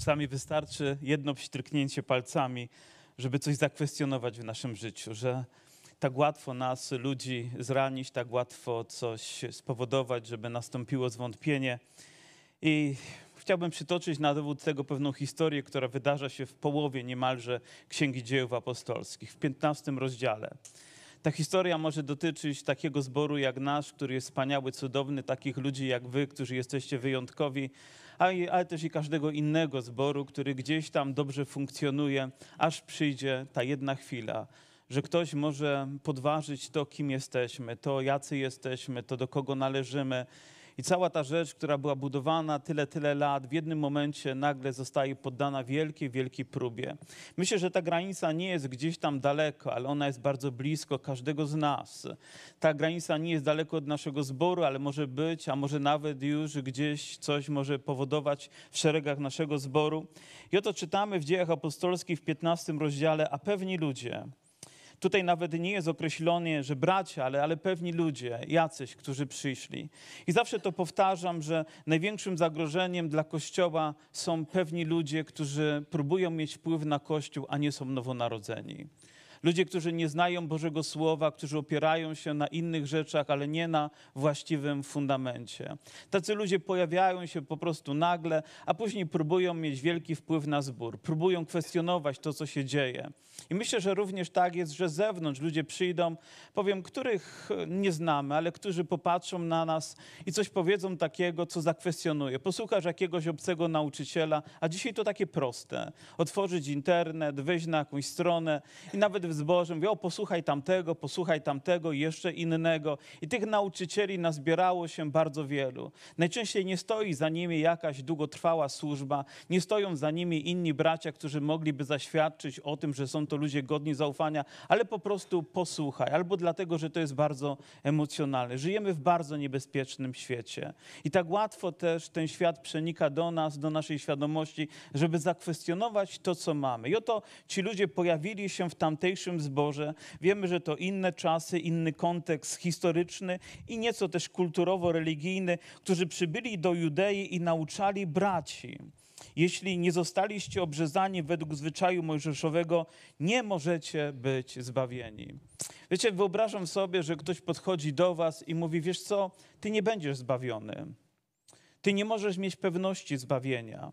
Czasami wystarczy jedno pstryknięcie palcami, żeby coś zakwestionować w naszym życiu, że tak łatwo nas, ludzi, zranić, tak łatwo coś spowodować, żeby nastąpiło zwątpienie. I chciałbym przytoczyć na dowód tego pewną historię, która wydarza się w połowie niemalże Księgi Dziejów Apostolskich, w 15 rozdziale. Ta historia może dotyczyć takiego zboru jak nasz, który jest wspaniały, cudowny, takich ludzi jak wy, którzy jesteście wyjątkowi, ale też i każdego innego zboru, który gdzieś tam dobrze funkcjonuje, aż przyjdzie ta jedna chwila, że ktoś może podważyć to, kim jesteśmy, to jacy jesteśmy, to do kogo należymy. I cała ta rzecz, która była budowana tyle, tyle lat, w jednym momencie nagle zostaje poddana wielkiej, wielkiej próbie. Myślę, że ta granica nie jest gdzieś tam daleko, ale ona jest bardzo blisko każdego z nas. Ta granica nie jest daleko od naszego zboru, ale może być, a może nawet już gdzieś coś może powodować w szeregach naszego zboru. I oto czytamy w dziejach apostolskich w 15 rozdziale, a pewni ludzie, Tutaj nawet nie jest określone, że bracia, ale, ale pewni ludzie, jacyś, którzy przyszli. I zawsze to powtarzam, że największym zagrożeniem dla Kościoła są pewni ludzie, którzy próbują mieć wpływ na Kościół, a nie są nowonarodzeni. Ludzie, którzy nie znają Bożego Słowa, którzy opierają się na innych rzeczach, ale nie na właściwym fundamencie. Tacy ludzie pojawiają się po prostu nagle, a później próbują mieć wielki wpływ na zbór, próbują kwestionować to, co się dzieje. I myślę, że również tak jest, że z zewnątrz ludzie przyjdą, powiem, których nie znamy, ale którzy popatrzą na nas i coś powiedzą takiego, co zakwestionuje. Posłuchasz jakiegoś obcego nauczyciela, a dzisiaj to takie proste. Otworzyć internet, wejść na jakąś stronę i nawet w zborze o posłuchaj tamtego, posłuchaj tamtego, jeszcze innego. I tych nauczycieli nazbierało się bardzo wielu. Najczęściej nie stoi za nimi jakaś długotrwała służba, nie stoją za nimi inni bracia, którzy mogliby zaświadczyć o tym, że są to ludzie godni zaufania, ale po prostu posłuchaj, albo dlatego, że to jest bardzo emocjonalne. Żyjemy w bardzo niebezpiecznym świecie. I tak łatwo też ten świat przenika do nas, do naszej świadomości, żeby zakwestionować to, co mamy. I oto ci ludzie pojawili się w tamtejszym zborze. Wiemy, że to inne czasy, inny kontekst historyczny i nieco też kulturowo-religijny, którzy przybyli do Judei i nauczali braci. Jeśli nie zostaliście obrzezani według zwyczaju mojżeszowego, nie możecie być zbawieni. Wiecie, wyobrażam sobie, że ktoś podchodzi do was i mówi: Wiesz co, ty nie będziesz zbawiony. Ty nie możesz mieć pewności zbawienia.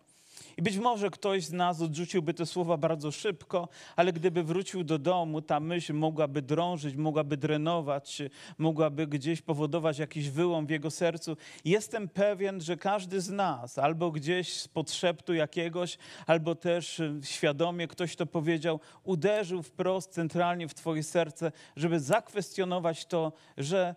I być może ktoś z nas odrzuciłby te słowa bardzo szybko, ale gdyby wrócił do domu, ta myśl mogłaby drążyć, mogłaby drenować, mogłaby gdzieś powodować jakiś wyłom w jego sercu. Jestem pewien, że każdy z nas, albo gdzieś z podszeptu jakiegoś, albo też świadomie ktoś to powiedział, uderzył wprost centralnie w Twoje serce, żeby zakwestionować to, że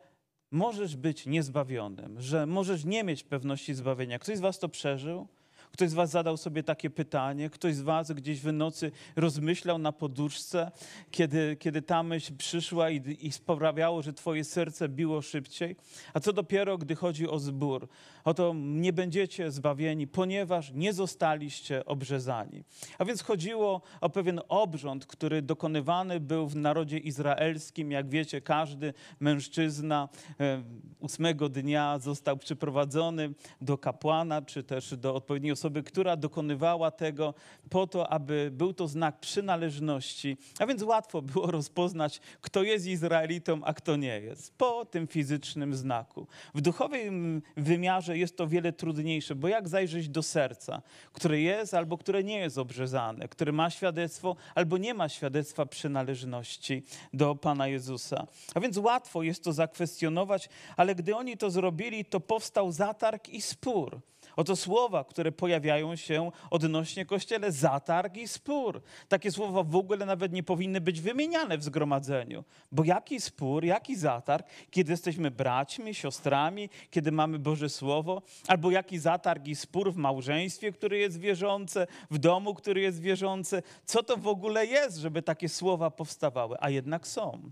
możesz być niezbawionym, że możesz nie mieć pewności zbawienia. Ktoś z Was to przeżył? Ktoś z Was zadał sobie takie pytanie, ktoś z Was gdzieś w nocy rozmyślał na poduszce, kiedy, kiedy ta myśl przyszła i, i sprawiało, że Twoje serce biło szybciej. A co dopiero, gdy chodzi o zbór? Oto nie będziecie zbawieni, ponieważ nie zostaliście obrzezani. A więc chodziło o pewien obrząd, który dokonywany był w narodzie izraelskim. Jak wiecie, każdy mężczyzna e, ósmego dnia został przyprowadzony do kapłana, czy też do odpowiedniej osoby, która dokonywała tego po to, aby był to znak przynależności. A więc łatwo było rozpoznać, kto jest Izraelitą, a kto nie jest, po tym fizycznym znaku. W duchowym wymiarze jest to wiele trudniejsze, bo jak zajrzeć do serca, które jest albo które nie jest obrzezane, które ma świadectwo albo nie ma świadectwa przynależności do Pana Jezusa. A więc łatwo jest to zakwestionować, ale gdy oni to zrobili, to powstał zatarg i spór. Oto słowa, które pojawiają się odnośnie Kościele, zatarg i spór. Takie słowa w ogóle nawet nie powinny być wymieniane w zgromadzeniu. Bo jaki spór, jaki zatarg, kiedy jesteśmy braćmi, siostrami, kiedy mamy Boże Słowo, albo jaki zatarg i spór w małżeństwie, które jest wierzące, w domu, który jest wierzący. Co to w ogóle jest, żeby takie słowa powstawały? A jednak są.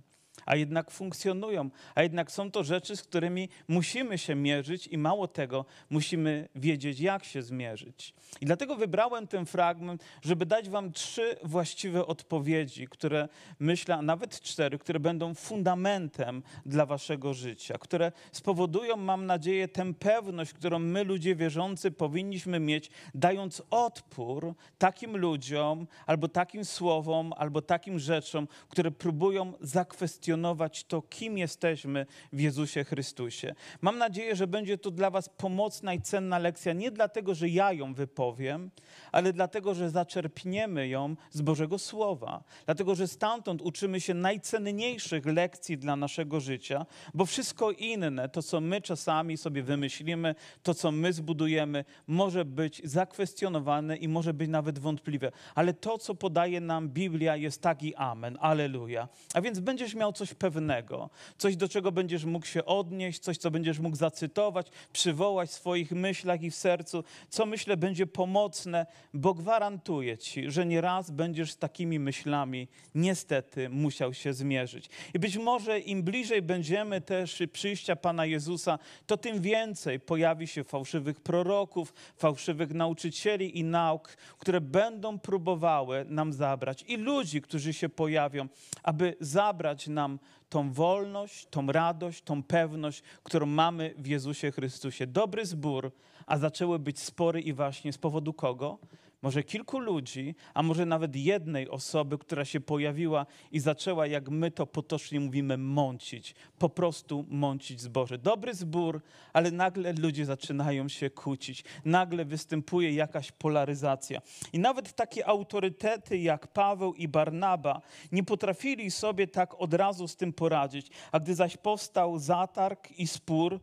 A jednak funkcjonują, a jednak są to rzeczy, z którymi musimy się mierzyć i mało tego, musimy wiedzieć, jak się zmierzyć. I dlatego wybrałem ten fragment, żeby dać Wam trzy właściwe odpowiedzi, które myślę, a nawet cztery, które będą fundamentem dla Waszego życia, które spowodują, mam nadzieję, tę pewność, którą my, ludzie wierzący, powinniśmy mieć, dając odpór takim ludziom, albo takim słowom, albo takim rzeczom, które próbują zakwestionować to, kim jesteśmy w Jezusie Chrystusie. Mam nadzieję, że będzie to dla Was pomocna i cenna lekcja, nie dlatego, że ja ją wypowiem, ale dlatego, że zaczerpniemy ją z Bożego Słowa. Dlatego, że stamtąd uczymy się najcenniejszych lekcji dla naszego życia, bo wszystko inne, to co my czasami sobie wymyślimy, to co my zbudujemy, może być zakwestionowane i może być nawet wątpliwe. Ale to, co podaje nam Biblia, jest tak i amen. Aleluja. A więc będziesz miał coś pewnego, coś, do czego będziesz mógł się odnieść, coś, co będziesz mógł zacytować, przywołać w swoich myślach i w sercu, co myślę będzie pomocne, bo gwarantuję ci, że nie raz będziesz z takimi myślami niestety musiał się zmierzyć. I być może im bliżej będziemy też przyjścia Pana Jezusa, to tym więcej pojawi się fałszywych proroków, fałszywych nauczycieli i nauk, które będą próbowały nam zabrać. I ludzi, którzy się pojawią, aby zabrać nam tą wolność, tą radość, tą pewność, którą mamy w Jezusie Chrystusie. Dobry zbór, a zaczęły być spory i właśnie z powodu kogo? Może kilku ludzi, a może nawet jednej osoby, która się pojawiła i zaczęła, jak my to potocznie mówimy, mącić. Po prostu mącić zboże. Dobry zbór, ale nagle ludzie zaczynają się kłócić. Nagle występuje jakaś polaryzacja. I nawet takie autorytety jak Paweł i Barnaba nie potrafili sobie tak od razu z tym poradzić. A gdy zaś powstał zatarg i spór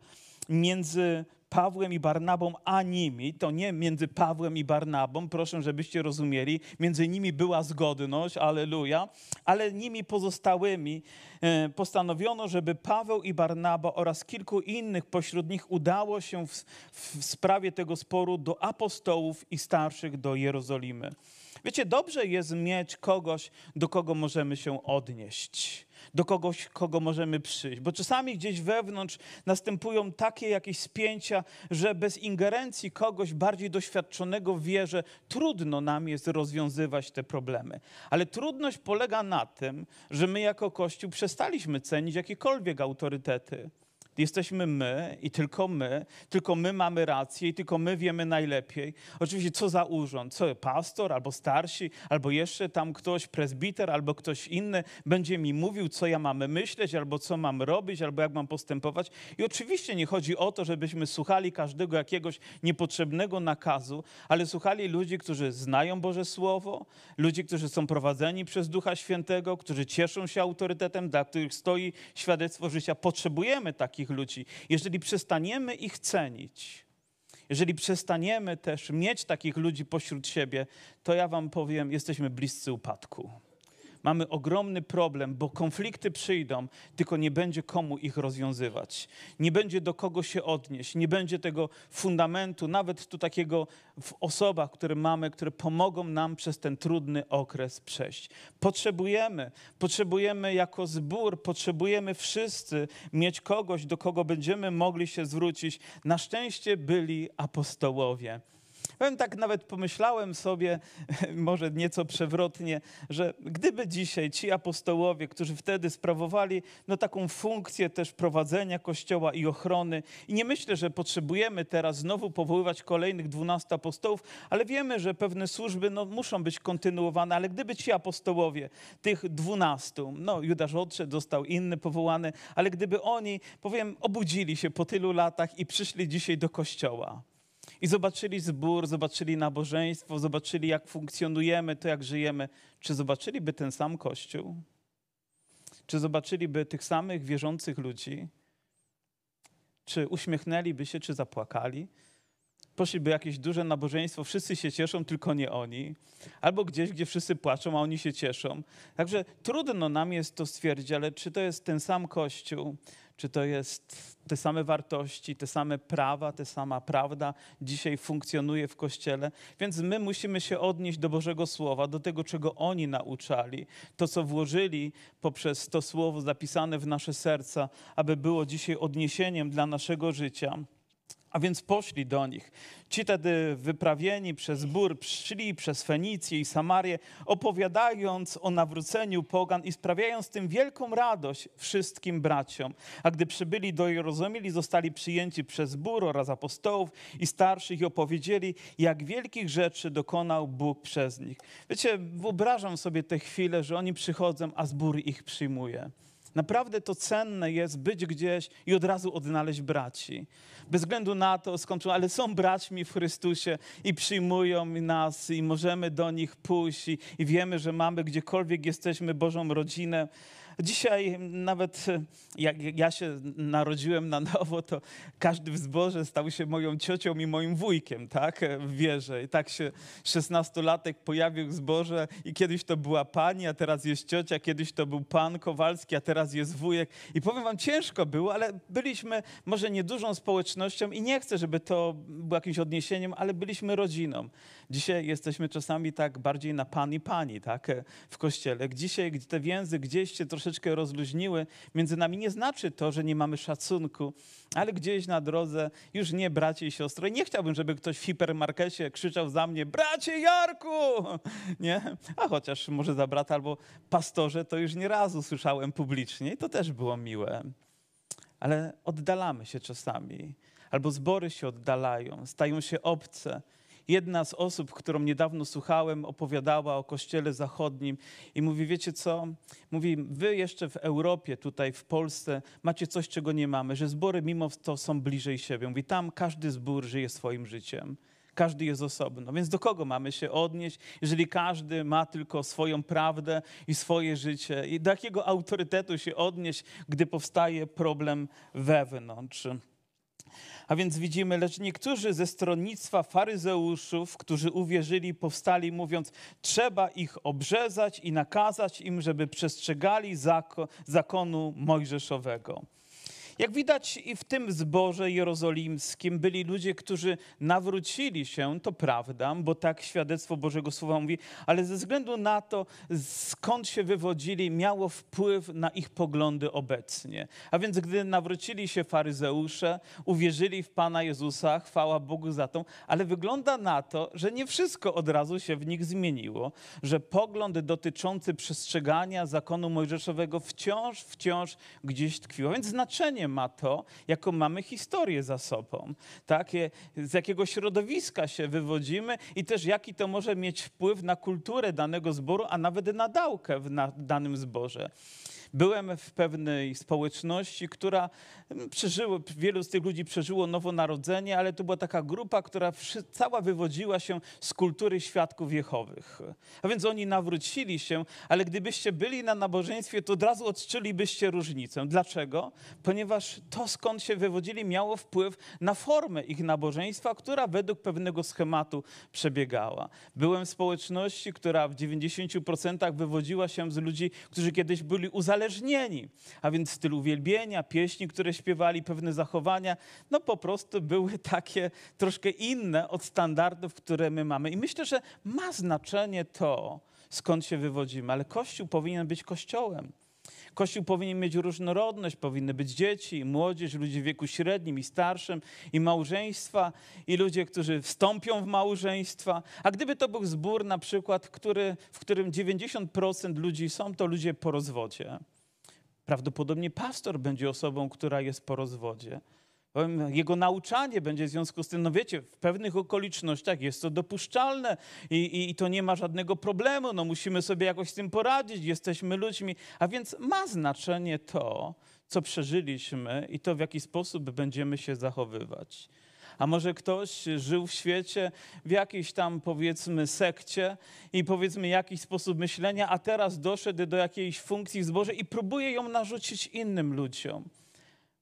między Pawłem i Barnabą, a nimi, to nie między Pawłem i Barnabą, proszę, żebyście rozumieli, między nimi była zgodność, aleluja, ale nimi pozostałymi e, postanowiono, żeby Paweł i Barnaba oraz kilku innych pośród nich udało się w, w sprawie tego sporu do apostołów i starszych do Jerozolimy. Wiecie, dobrze jest mieć kogoś, do kogo możemy się odnieść do kogoś, kogo możemy przyjść. Bo czasami gdzieś wewnątrz następują takie jakieś spięcia, że bez ingerencji kogoś bardziej doświadczonego w wierze trudno nam jest rozwiązywać te problemy. Ale trudność polega na tym, że my jako Kościół przestaliśmy cenić jakiekolwiek autorytety jesteśmy my i tylko my, tylko my mamy rację i tylko my wiemy najlepiej. Oczywiście, co za urząd? Co pastor, albo starsi, albo jeszcze tam ktoś, prezbiter, albo ktoś inny będzie mi mówił, co ja mam myśleć, albo co mam robić, albo jak mam postępować. I oczywiście nie chodzi o to, żebyśmy słuchali każdego jakiegoś niepotrzebnego nakazu, ale słuchali ludzi, którzy znają Boże Słowo, ludzi, którzy są prowadzeni przez Ducha Świętego, którzy cieszą się autorytetem, dla których stoi świadectwo życia. Potrzebujemy takich ludzi, jeżeli przestaniemy ich cenić, jeżeli przestaniemy też mieć takich ludzi pośród siebie, to ja Wam powiem, jesteśmy bliscy upadku mamy ogromny problem, bo konflikty przyjdą, tylko nie będzie komu ich rozwiązywać. Nie będzie do kogo się odnieść, nie będzie tego fundamentu, nawet tu takiego w osobach, które mamy, które pomogą nam przez ten trudny okres przejść. Potrzebujemy, potrzebujemy jako zbór, potrzebujemy wszyscy mieć kogoś, do kogo będziemy mogli się zwrócić. Na szczęście byli apostołowie. Powiem tak, nawet pomyślałem sobie, może nieco przewrotnie, że gdyby dzisiaj ci apostołowie, którzy wtedy sprawowali no, taką funkcję też prowadzenia kościoła i ochrony, i nie myślę, że potrzebujemy teraz znowu powoływać kolejnych dwunastu apostołów, ale wiemy, że pewne służby no, muszą być kontynuowane, ale gdyby ci apostołowie, tych dwunastu, no Judasz odszedł, został inny powołany, ale gdyby oni, powiem, obudzili się po tylu latach i przyszli dzisiaj do kościoła, i zobaczyli zbór, zobaczyli nabożeństwo, zobaczyli, jak funkcjonujemy, to jak żyjemy. Czy zobaczyliby ten sam Kościół? Czy zobaczyliby tych samych wierzących ludzi? Czy uśmiechnęliby się, czy zapłakali? Poszliby jakieś duże nabożeństwo, wszyscy się cieszą, tylko nie oni. Albo gdzieś, gdzie wszyscy płaczą, a oni się cieszą. Także trudno nam jest to stwierdzić, ale czy to jest ten sam Kościół? Czy to jest te same wartości, te same prawa, te sama prawda dzisiaj funkcjonuje w Kościele? Więc my musimy się odnieść do Bożego Słowa, do tego, czego oni nauczali, to, co włożyli poprzez to Słowo zapisane w nasze serca, aby było dzisiaj odniesieniem dla naszego życia. A więc poszli do nich. Ci tedy wyprawieni przez Bór szli przez Fenicję i Samarię, opowiadając o nawróceniu pogan i sprawiając tym wielką radość wszystkim braciom. A gdy przybyli do Jerozolimy, zostali przyjęci przez Bór oraz apostołów i starszych i opowiedzieli, jak wielkich rzeczy dokonał Bóg przez nich. Wiecie, wyobrażam sobie tę chwilę, że oni przychodzą, a zbór ich przyjmuje. Naprawdę to cenne jest być gdzieś i od razu odnaleźć braci. Bez względu na to, skąd, ale są braćmi w Chrystusie i przyjmują nas i możemy do nich pójść i, i wiemy, że mamy gdziekolwiek jesteśmy Bożą rodzinę. Dzisiaj nawet jak ja się narodziłem na nowo, to każdy w zborze stał się moją ciocią i moim wujkiem, tak? W wierze. I tak się szesnastolatek pojawił w zborze i kiedyś to była pani, a teraz jest ciocia, kiedyś to był pan Kowalski, a teraz jest wujek. I powiem wam, ciężko było, ale byliśmy może niedużą społecznością i nie chcę, żeby to było jakimś odniesieniem, ale byliśmy rodziną. Dzisiaj jesteśmy czasami tak bardziej na pan i pani, tak? W kościele. Dzisiaj te więzy gdzieś się troszeczkę troszeczkę rozluźniły między nami, nie znaczy to, że nie mamy szacunku, ale gdzieś na drodze już nie bracie i siostry. Nie chciałbym, żeby ktoś w hipermarkecie krzyczał za mnie, bracie Jarku! Nie? A chociaż może za brata albo pastorze to już nie raz usłyszałem publicznie i to też było miłe. Ale oddalamy się czasami, albo zbory się oddalają, stają się obce jedna z osób, którą niedawno słuchałem, opowiadała o Kościele Zachodnim i mówi, wiecie co? Mówi, wy jeszcze w Europie, tutaj w Polsce macie coś, czego nie mamy, że zbory mimo to są bliżej siebie. Mówi, tam każdy zbór żyje swoim życiem. Każdy jest osobno. Więc do kogo mamy się odnieść, jeżeli każdy ma tylko swoją prawdę i swoje życie? I do jakiego autorytetu się odnieść, gdy powstaje problem wewnątrz? A więc widzimy, lecz niektórzy ze stronnictwa faryzeuszów, którzy uwierzyli, powstali mówiąc, trzeba ich obrzezać i nakazać im, żeby przestrzegali zakonu mojżeszowego. Jak widać i w tym zborze jerozolimskim byli ludzie, którzy nawrócili się, to prawda, bo tak świadectwo Bożego Słowa mówi, ale ze względu na to, skąd się wywodzili, miało wpływ na ich poglądy obecnie. A więc gdy nawrócili się faryzeusze, uwierzyli w Pana Jezusa, chwała Bogu za to, ale wygląda na to, że nie wszystko od razu się w nich zmieniło, że pogląd dotyczący przestrzegania zakonu mojżeszowego wciąż, wciąż gdzieś tkwił. A więc znaczenie ma to, jaką mamy historię za sobą, tak? z jakiego środowiska się wywodzimy i też jaki to może mieć wpływ na kulturę danego zboru, a nawet na dałkę w danym zborze. Byłem w pewnej społeczności, która przeżyło, wielu z tych ludzi przeżyło nowonarodzenie, ale to była taka grupa, która cała wywodziła się z kultury świadków Jehowych. A więc oni nawrócili się, ale gdybyście byli na nabożeństwie, to od razu odczulibyście różnicę. Dlaczego? Ponieważ to, skąd się wywodzili, miało wpływ na formę ich nabożeństwa, która według pewnego schematu przebiegała. Byłem w społeczności, która w 90% wywodziła się z ludzi, którzy kiedyś byli uzależnieni, a więc styl uwielbienia, pieśni, które śpiewali, pewne zachowania, no po prostu były takie troszkę inne od standardów, które my mamy. I myślę, że ma znaczenie to, skąd się wywodzimy, ale Kościół powinien być Kościołem. Kościół powinien mieć różnorodność, powinny być dzieci, młodzież, ludzie w wieku średnim i starszym, i małżeństwa, i ludzie, którzy wstąpią w małżeństwa. A gdyby to był zbór na przykład, który, w którym 90% ludzi są, to ludzie po rozwodzie. Prawdopodobnie pastor będzie osobą, która jest po rozwodzie. Jego nauczanie będzie w związku z tym, no wiecie, w pewnych okolicznościach jest to dopuszczalne i, i, i, to nie ma żadnego problemu, no musimy sobie jakoś z tym poradzić, jesteśmy ludźmi, a więc ma znaczenie to, co przeżyliśmy i to, w jaki sposób będziemy się zachowywać. A może ktoś żył w świecie w jakiejś tam powiedzmy sekcie i powiedzmy jakiś sposób myślenia, a teraz doszedł do jakiejś funkcji w zborze i próbuje ją narzucić innym ludziom.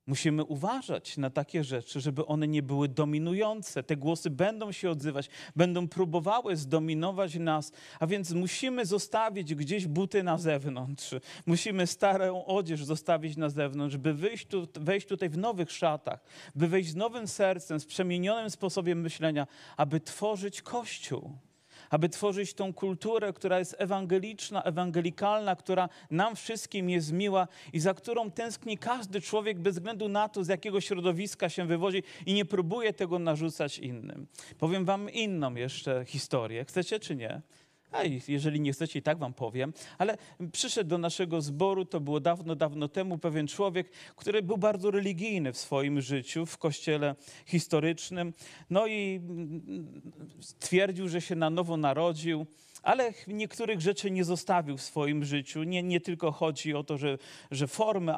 Musimy uważać na takie rzeczy, żeby one nie były dominujące. Te głosy będą się odzywać, będą próbowały zdominować nas, a więc musimy zostawić gdzieś buty na zewnątrz. Musimy starą odzież zostawić na zewnątrz, by wyjść tu, wejść tutaj w nowych szatach, by wejść z nowym sercem, z przemienionym sposobem myślenia, aby tworzyć Kościół aby tworzyć tą kulturę, która jest ewangeliczna, ewangelikalna, która nam wszystkim jest miła i za którą tęskni każdy człowiek bez względu na to, z jakiego środowiska się wywodzi i nie próbuje tego narzucać innym. Powiem wam inną jeszcze historię. Chcecie czy nie? A jeżeli nie chcecie, i tak wam powiem. Ale przyszedł do naszego zboru, to było dawno, dawno temu, pewien człowiek, który był bardzo religijny w swoim życiu, w kościele historycznym. No i stwierdził, że się na nowo narodził ale niektórych rzeczy nie zostawił w swoim życiu. Nie, nie tylko chodzi o to, że, że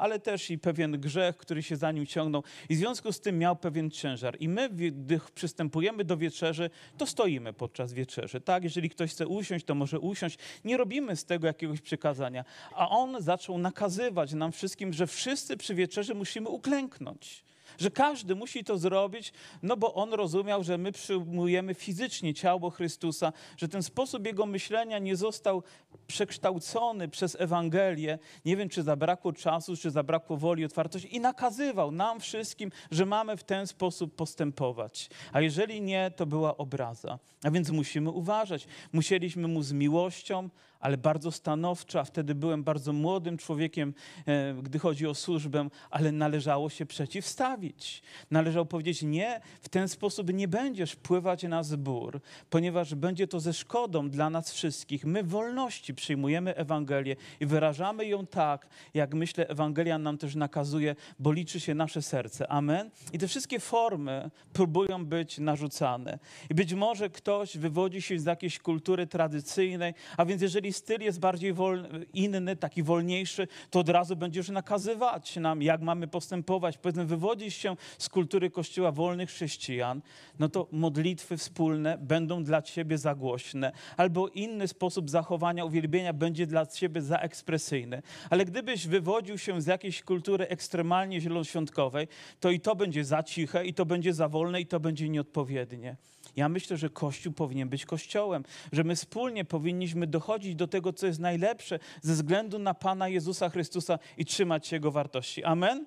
ale też i pewien grzech, który się za nim ciągnął. I w związku z tym miał pewien ciężar. I my, gdy przystępujemy do wieczerzy, to stoimy podczas wieczerzy. Tak? Jeżeli ktoś chce usiąść, to może usiąść. Nie robimy z tego jakiegoś przykazania. A on zaczął nakazywać nam wszystkim, że wszyscy przy wieczerzy musimy uklęknąć że każdy musi to zrobić, no bo on rozumiał, że my przyjmujemy fizycznie ciało Chrystusa, że ten sposób jego myślenia nie został przekształcony przez Ewangelię. Nie wiem, czy zabrakło czasu, czy zabrakło woli, otwartości i nakazywał nam wszystkim, że mamy w ten sposób postępować. A jeżeli nie, to była obraza. A więc musimy uważać. Musieliśmy mu z miłością, ale bardzo stanowczo, a wtedy byłem bardzo młodym człowiekiem, e, gdy chodzi o służbę, ale należało się przeciwstawić. Należało powiedzieć, nie, w ten sposób nie będziesz pływać na zbór, ponieważ będzie to ze szkodą dla nas wszystkich. My wolności przyjmujemy Ewangelię i wyrażamy ją tak, jak myślę, Ewangelia nam też nakazuje, bo liczy się nasze serce. Amen. I te wszystkie formy próbują być narzucane. I być może ktoś wywodzi się z jakiejś kultury tradycyjnej, a więc jeżeli jeżeli styl jest bardziej wolny, inny, taki wolniejszy, to od razu będziesz nakazywać nam, jak mamy postępować. Powiedzmy, wywodzić się z kultury Kościoła wolnych chrześcijan, no to modlitwy wspólne będą dla ciebie za głośne, albo inny sposób zachowania, uwielbienia będzie dla ciebie za ekspresyjny. Ale gdybyś wywodził się z jakiejś kultury ekstremalnie zielonoświątkowej, to i to będzie za ciche, i to będzie za wolne, i to będzie nieodpowiednie. Ja myślę, że Kościół powinien być Kościołem, że my wspólnie powinniśmy dochodzić do tego, co jest najlepsze ze względu na Pana Jezusa Chrystusa i trzymać się Jego wartości. Amen?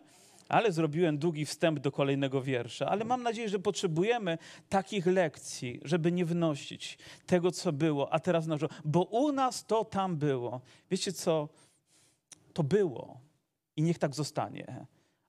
Ale zrobiłem długi wstęp do kolejnego wiersza. Ale mam nadzieję, że potrzebujemy takich lekcji, żeby nie wnosić tego, co było, a teraz na bo u nas to tam było. Wiecie co? To było i niech tak zostanie.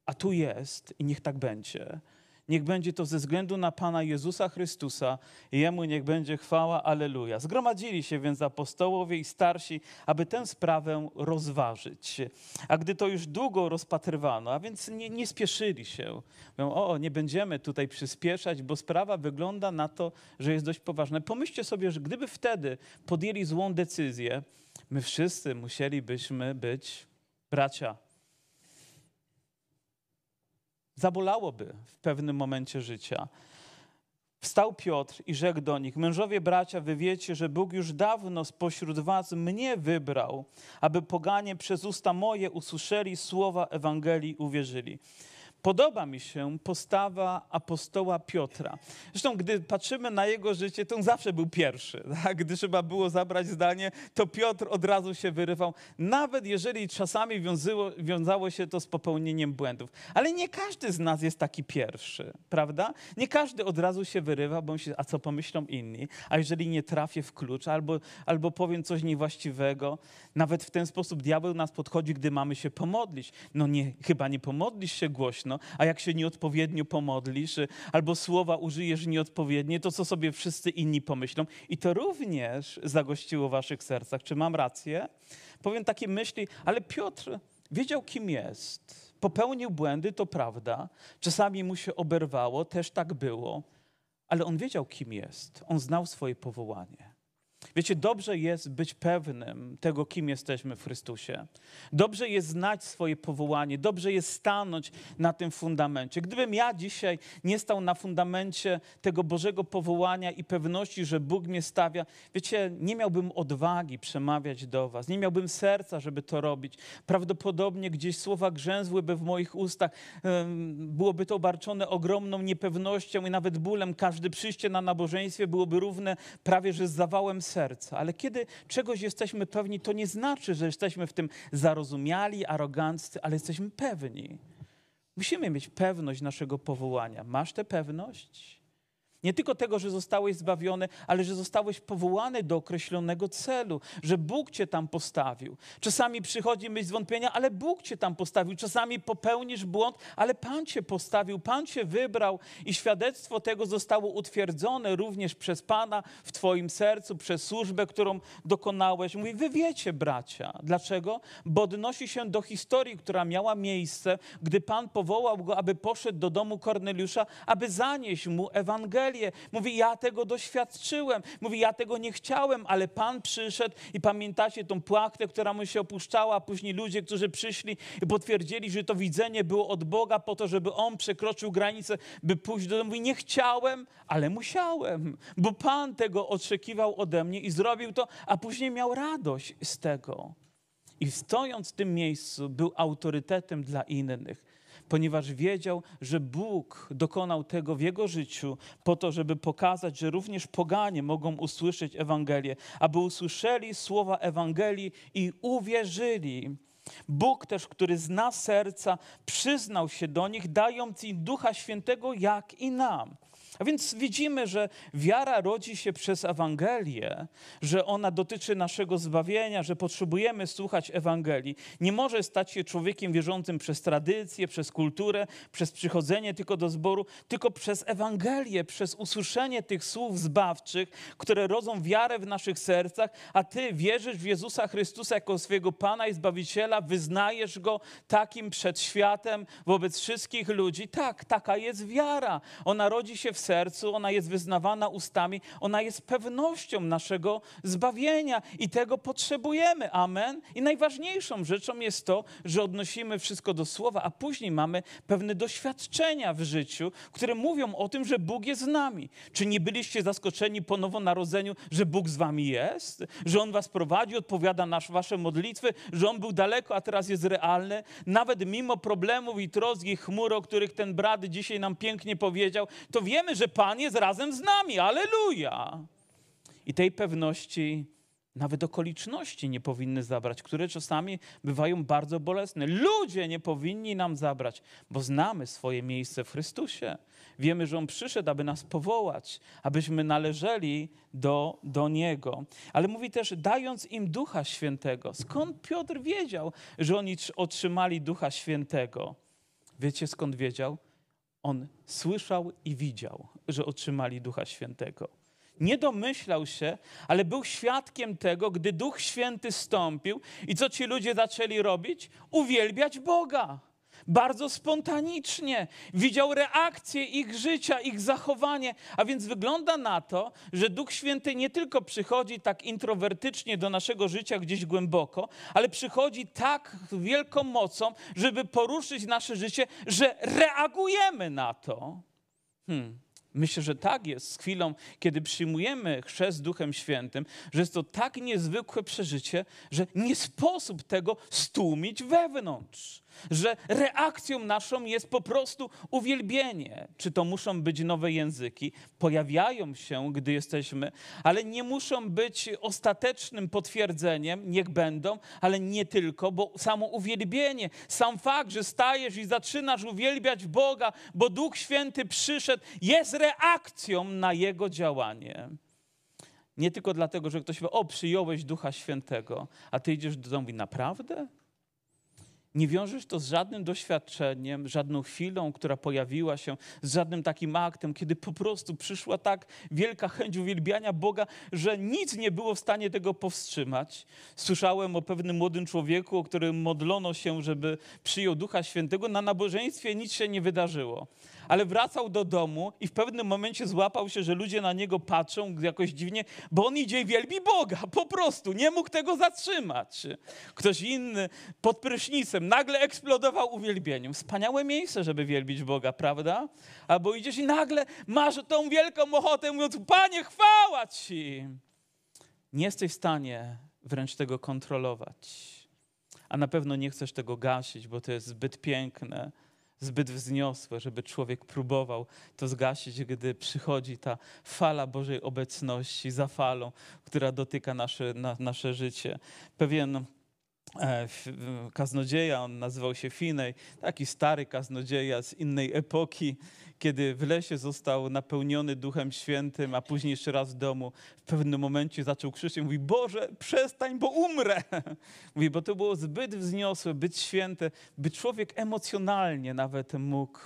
A tu jest i niech tak będzie. Niech będzie to ze względu na Pana Jezusa Chrystusa Jemu niech będzie chwała, aleluja. Zgromadzili się więc apostołowie i starsi, aby tę sprawę rozważyć. A gdy to już długo rozpatrywano, a więc nie, nie spieszyli się. Mówią, o, nie będziemy tutaj przyspieszać, bo sprawa wygląda na to, że jest dość poważna. Pomyślcie sobie, że gdyby wtedy podjęli złą decyzję, my wszyscy musielibyśmy być bracia Zabolałoby w pewnym momencie życia. Wstał Piotr i rzekł do nich: Mężowie bracia, wy wiecie, że Bóg już dawno spośród was mnie wybrał, aby poganie przez usta moje usłyszeli słowa Ewangelii, uwierzyli. Podoba mi się postawa apostoła Piotra. Zresztą, gdy patrzymy na jego życie, to on zawsze był pierwszy. Tak? Gdy trzeba było zabrać zdanie, to Piotr od razu się wyrywał, nawet jeżeli czasami wiązało, wiązało się to z popełnieniem błędów. Ale nie każdy z nas jest taki pierwszy, prawda? Nie każdy od razu się wyrywa, bo myśli, a co pomyślą inni? A jeżeli nie trafię w klucz, albo, albo powiem coś niewłaściwego, nawet w ten sposób diabeł nas podchodzi, gdy mamy się pomodlić. No nie, chyba nie pomodlisz się głośno, a jak się nieodpowiednio pomodlisz, albo słowa użyjesz nieodpowiednie, to co sobie wszyscy inni pomyślą. I to również zagościło w waszych sercach. Czy mam rację? Powiem takie myśli, ale Piotr wiedział, kim jest. Popełnił błędy, to prawda. Czasami mu się oberwało, też tak było. Ale on wiedział, kim jest. On znał swoje powołanie. Wiecie, dobrze jest być pewnym tego, kim jesteśmy w Chrystusie. Dobrze jest znać swoje powołanie, dobrze jest stanąć na tym fundamencie. Gdybym ja dzisiaj nie stał na fundamencie tego Bożego powołania i pewności, że Bóg mnie stawia, wiecie, nie miałbym odwagi przemawiać do Was, nie miałbym serca, żeby to robić. Prawdopodobnie gdzieś słowa grzęzłyby w moich ustach, byłoby to obarczone ogromną niepewnością i nawet bólem. Każde przyjście na nabożeństwie byłoby równe prawie że z zawałem serca. Ale kiedy czegoś jesteśmy pewni, to nie znaczy, że jesteśmy w tym zarozumiali, aroganccy, ale jesteśmy pewni. Musimy mieć pewność naszego powołania. Masz tę pewność? Nie tylko tego, że zostałeś zbawiony, ale że zostałeś powołany do określonego celu, że Bóg cię tam postawił. Czasami przychodzi myśl zwątpienia, ale Bóg cię tam postawił. Czasami popełnisz błąd, ale Pan cię postawił, Pan cię wybrał i świadectwo tego zostało utwierdzone również przez Pana w twoim sercu, przez służbę, którą dokonałeś. Mówi, wy wiecie, bracia. Dlaczego? Bo odnosi się do historii, która miała miejsce, gdy Pan powołał go, aby poszedł do domu Korneliusza, aby zanieść mu Ewangelię Ewangelię. Mówi, ja tego doświadczyłem. Mówi, ja tego nie chciałem, ale Pan przyszedł i pamiętacie tą płachtę, która mu się opuszczała, a później ludzie, którzy przyszli i potwierdzili, że to widzenie było od Boga po to, żeby on przekroczył granicę, by pójść do domu. Mówi, nie chciałem, ale musiałem, bo Pan tego oczekiwał ode mnie i zrobił to, a później miał radość z tego. I stojąc w tym miejscu, był autorytetem dla innych ponieważ wiedział, że Bóg dokonał tego w jego życiu po to, żeby pokazać, że również poganie mogą usłyszeć Ewangelię, aby usłyszeli słowa Ewangelii i uwierzyli. Bóg też, który zna serca, przyznał się do nich, dając im Ducha Świętego, jak i nam. A więc widzimy, że wiara rodzi się przez Ewangelię, że ona dotyczy naszego zbawienia, że potrzebujemy słuchać Ewangelii. Nie może stać się człowiekiem wierzącym przez tradycję, przez kulturę, przez przychodzenie tylko do zboru, tylko przez Ewangelię, przez usłyszenie tych słów zbawczych, które rodzą wiarę w naszych sercach, a ty wierzysz w Jezusa Chrystusa jako swojego Pana i Zbawiciela, wyznajesz Go takim przed światem, wobec wszystkich ludzi. Tak, taka jest wiara. Ona rodzi się w sercu, ona jest wyznawana ustami, ona jest pewnością naszego zbawienia i tego potrzebujemy. Amen. I najważniejszą rzeczą jest to, że odnosimy wszystko do słowa, a później mamy pewne doświadczenia w życiu, które mówią o tym, że Bóg jest z nami. Czy nie byliście zaskoczeni po nowonarodzeniu, że Bóg z wami jest? Że On was prowadzi, odpowiada na wasze modlitwy, że On był daleko, a teraz jest realny? Nawet mimo problemów i trosk i chmur, o których ten brat dzisiaj nam pięknie powiedział, to wiemy, że Pan jest razem z nami. Aleluja! I tej pewności nawet okoliczności nie powinny zabrać, które czasami bywają bardzo bolesne. Ludzie nie powinni nam zabrać, bo znamy swoje miejsce w Chrystusie. Wiemy, że On przyszedł, aby nas powołać, abyśmy należeli do, do Niego. Ale mówi też, dając im Ducha Świętego. Skąd Piotr wiedział, że oni otrzymali Ducha Świętego? Wiecie skąd wiedział? On słyszał i widział, że otrzymali Ducha Świętego. Nie domyślał się, ale był świadkiem tego, gdy Duch Święty stąpił i co ci ludzie zaczęli robić? Uwielbiać Boga bardzo spontanicznie. Widział reakcję ich życia, ich zachowanie. A więc wygląda na to, że Duch Święty nie tylko przychodzi tak introwertycznie do naszego życia gdzieś głęboko, ale przychodzi tak wielką mocą, żeby poruszyć nasze życie, że reagujemy na to. Hmm. Myślę, że tak jest z chwilą, kiedy przyjmujemy chrzest Duchem Świętym, że jest to tak niezwykłe przeżycie, że nie sposób tego stłumić wewnątrz że reakcją naszą jest po prostu uwielbienie. Czy to muszą być nowe języki? Pojawiają się, gdy jesteśmy, ale nie muszą być ostatecznym potwierdzeniem, niech będą, ale nie tylko, bo samo uwielbienie, sam fakt, że stajesz i zaczynasz uwielbiać Boga, bo Duch Święty przyszedł, jest reakcją na Jego działanie. Nie tylko dlatego, że ktoś powie, o, przyjąłeś Ducha Świętego, a ty idziesz do domu i naprawdę? Nie wiążesz to z żadnym doświadczeniem, żadną chwilą, która pojawiła się, z żadnym takim aktem, kiedy po prostu przyszła tak wielka chęć uwielbiania Boga, że nic nie było w stanie tego powstrzymać. Słyszałem o pewnym młodym człowieku, o którym modlono się, żeby przyjął Ducha Świętego. Na nabożeństwie nic się nie wydarzyło ale wracał do domu i w pewnym momencie złapał się, że ludzie na niego patrzą jakoś dziwnie, bo on idzie i wielbi Boga, po prostu, nie mógł tego zatrzymać. Ktoś inny pod prysznicem nagle eksplodował uwielbieniem. Wspaniałe miejsce, żeby wielbić Boga, prawda? Albo idziesz i nagle masz tą wielką ochotę, mówiąc, Panie, chwała Ci! Nie jesteś w stanie wręcz tego kontrolować. A na pewno nie chcesz tego gasić, bo to jest zbyt piękne, zbyt wzniosłe, żeby człowiek próbował to zgasić, gdy przychodzi ta fala Bożej obecności za falą, która dotyka nasze, na, nasze życie. Pewien kaznodzieja, on nazywał się Finej, taki stary kaznodzieja z innej epoki, kiedy w lesie został napełniony Duchem Świętym, a później jeszcze raz w domu, w pewnym momencie zaczął krzyczeć, mówi, Boże, przestań, bo umrę. Mówi, bo to było zbyt wzniosłe, zbyt święte, by człowiek emocjonalnie nawet mógł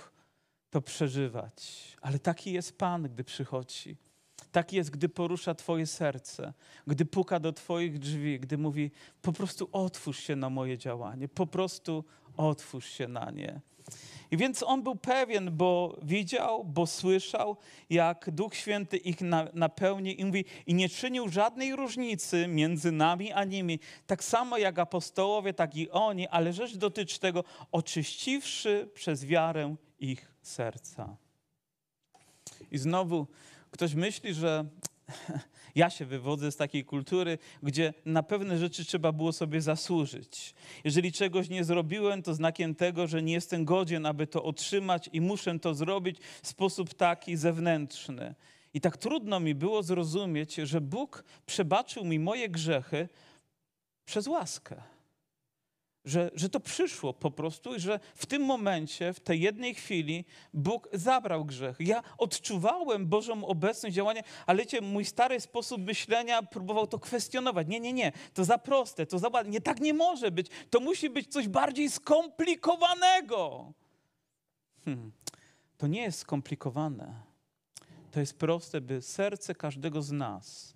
to przeżywać. Ale taki jest Pan, gdy przychodzi. Taki jest, gdy porusza Twoje serce, gdy puka do Twoich drzwi, gdy mówi: Po prostu otwórz się na moje działanie, po prostu otwórz się na nie. I więc on był pewien, bo widział, bo słyszał, jak Duch Święty ich napełni i mówi, i nie czynił żadnej różnicy między nami a nimi, tak samo jak apostołowie, tak i oni, ale rzecz dotyczy tego, oczyściwszy przez wiarę ich serca. I znowu ktoś myśli, że ja się wywodzę z takiej kultury, gdzie na pewne rzeczy trzeba było sobie zasłużyć. Jeżeli czegoś nie zrobiłem, to znakiem tego, że nie jestem godzien, aby to otrzymać i muszę to zrobić w sposób taki zewnętrzny. I tak trudno mi było zrozumieć, że Bóg przebaczył mi moje grzechy przez łaskę że, że to przyszło po prostu i że w tym momencie, w tej jednej chwili Bóg zabrał grzech. Ja odczuwałem Bożą obecność, działanie, ale wiecie, mój stary sposób myślenia próbował to kwestionować. Nie, nie, nie, to za proste, to za Nie, tak nie może być. To musi być coś bardziej skomplikowanego. Hmm. To nie jest skomplikowane. To jest proste, by serce każdego z nas,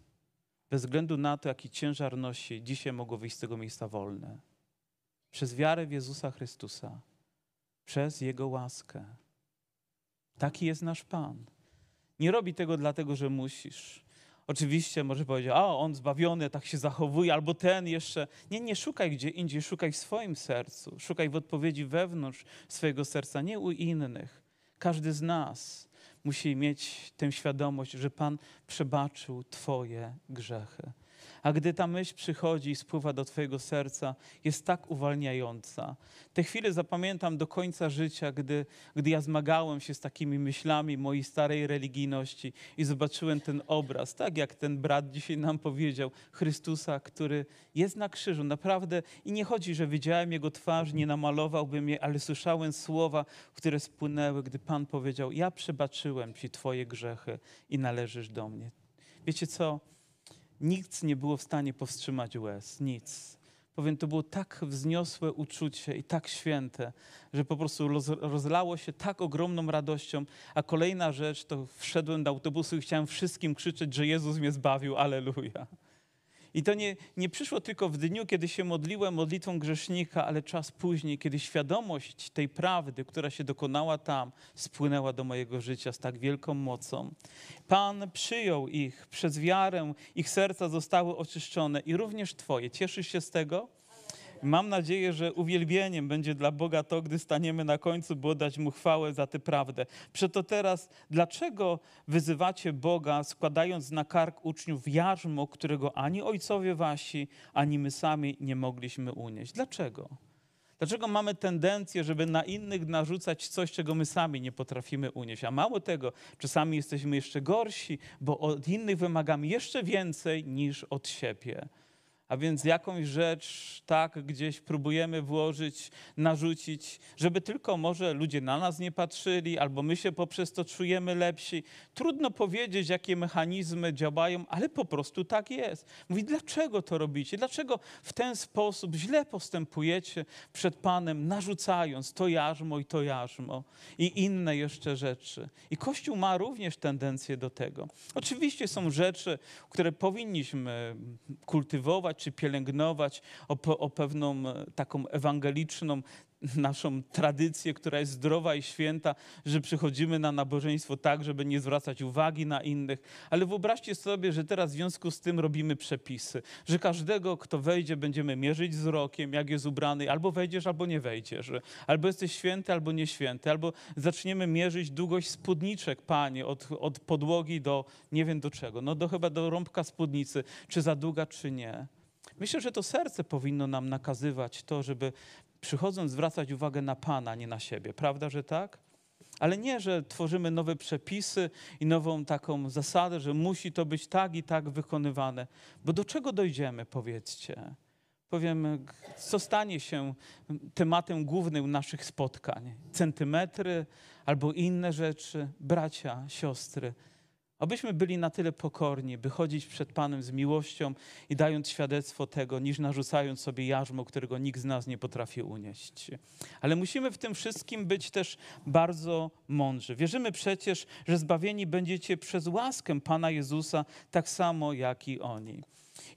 bez względu na to, jaki ciężar nosi, dzisiaj mogło wyjść z tego miejsca wolne przez wiarę w Jezusa Chrystusa, przez Jego łaskę. Taki jest nasz Pan. Nie robi tego dlatego, że musisz. Oczywiście może powiedzieć, a on zbawiony, tak się zachowuje, albo ten jeszcze. Nie, nie szukaj gdzie indziej, szukaj w swoim sercu, szukaj w odpowiedzi wewnątrz swojego serca, nie u innych. Każdy z nas musi mieć tę świadomość, że Pan przebaczył Twoje grzechy. A gdy ta myśl przychodzi i spływa do Twojego serca, jest tak uwalniająca. Te chwile zapamiętam do końca życia, gdy, gdy ja zmagałem się z takimi myślami mojej starej religijności i zobaczyłem ten obraz, tak jak ten brat dzisiaj nam powiedział, Chrystusa, który jest na krzyżu. Naprawdę i nie chodzi, że widziałem Jego twarz, nie namalowałbym jej, ale słyszałem słowa, które spłynęły, gdy Pan powiedział: Ja przebaczyłem Ci Twoje grzechy i należysz do mnie. Wiecie co? Nic nie było w stanie powstrzymać łez, nic. Powiem, to było tak wzniosłe uczucie i tak święte, że po prostu rozlało się tak ogromną radością. A kolejna rzecz, to wszedłem do autobusu i chciałem wszystkim krzyczeć, że Jezus mnie zbawił, aleluja. I to nie, nie przyszło tylko w dniu, kiedy się modliłem modlitwą grzesznika, ale czas później, kiedy świadomość tej prawdy, która się dokonała tam, spłynęła do mojego życia z tak wielką mocą. Pan przyjął ich przez wiarę, ich serca zostały oczyszczone i również Twoje. Cieszysz się z tego? Mam nadzieję, że uwielbieniem będzie dla Boga to, gdy staniemy na końcu, by oddać Mu chwałę za tę prawdę. Przeto teraz, dlaczego wyzywacie Boga, składając na kark uczniów jarzmo, którego ani ojcowie wasi, ani my sami nie mogliśmy unieść? Dlaczego? Dlaczego mamy tendencję, żeby na innych narzucać coś, czego my sami nie potrafimy unieść? A mało tego, czasami jesteśmy jeszcze gorsi, bo od innych wymagamy jeszcze więcej niż od siebie a więc jakąś rzecz tak gdzieś próbujemy włożyć, narzucić, żeby tylko może ludzie na nas nie patrzyli, albo my się poprzez to czujemy lepsi. Trudno powiedzieć, jakie mechanizmy działają, ale po prostu tak jest. Mówi, dlaczego to robicie? Dlaczego w ten sposób źle postępujecie przed Panem, narzucając to jarzmo i to jarzmo i inne jeszcze rzeczy. I Kościół ma również tendencję do tego. Oczywiście są rzeczy, które powinniśmy kultywować, czy pielęgnować, o, o pewną e, taką ewangeliczną naszą tradycję, która jest zdrowa i święta, że przychodzimy na nabożeństwo tak, żeby nie zwracać uwagi na innych. Ale wyobraźcie sobie, że teraz w związku z tym robimy przepisy, że każdego, kto wejdzie, będziemy mierzyć wzrokiem, jak jest ubrany, albo wejdziesz, albo nie wejdziesz, albo jesteś święty, albo nieświęty, albo zaczniemy mierzyć długość spódniczek, panie, od, od podłogi do nie wiem do czego, no do chyba do rąbka spódnicy, czy za długa, czy nie. Myślę, że to serce powinno nam nakazywać to, żeby przychodząc zwracać uwagę na Pana, nie na siebie. Prawda, że tak? Ale nie, że tworzymy nowe przepisy i nową taką zasadę, że musi to być tak i tak wykonywane. Bo do czego dojdziemy, powiedzcie? Powiem, co stanie się tematem głównym naszych spotkań? Centymetry albo inne rzeczy, bracia, siostry. Abyśmy byli na tyle pokorni, by chodzić przed Panem z miłością i dając świadectwo tego, niż narzucając sobie jarzmo, którego nikt z nas nie potrafi unieść. Ale musimy w tym wszystkim być też bardzo mądrzy. Wierzymy przecież, że zbawieni będziecie przez łaskę Pana Jezusa, tak samo jak i oni.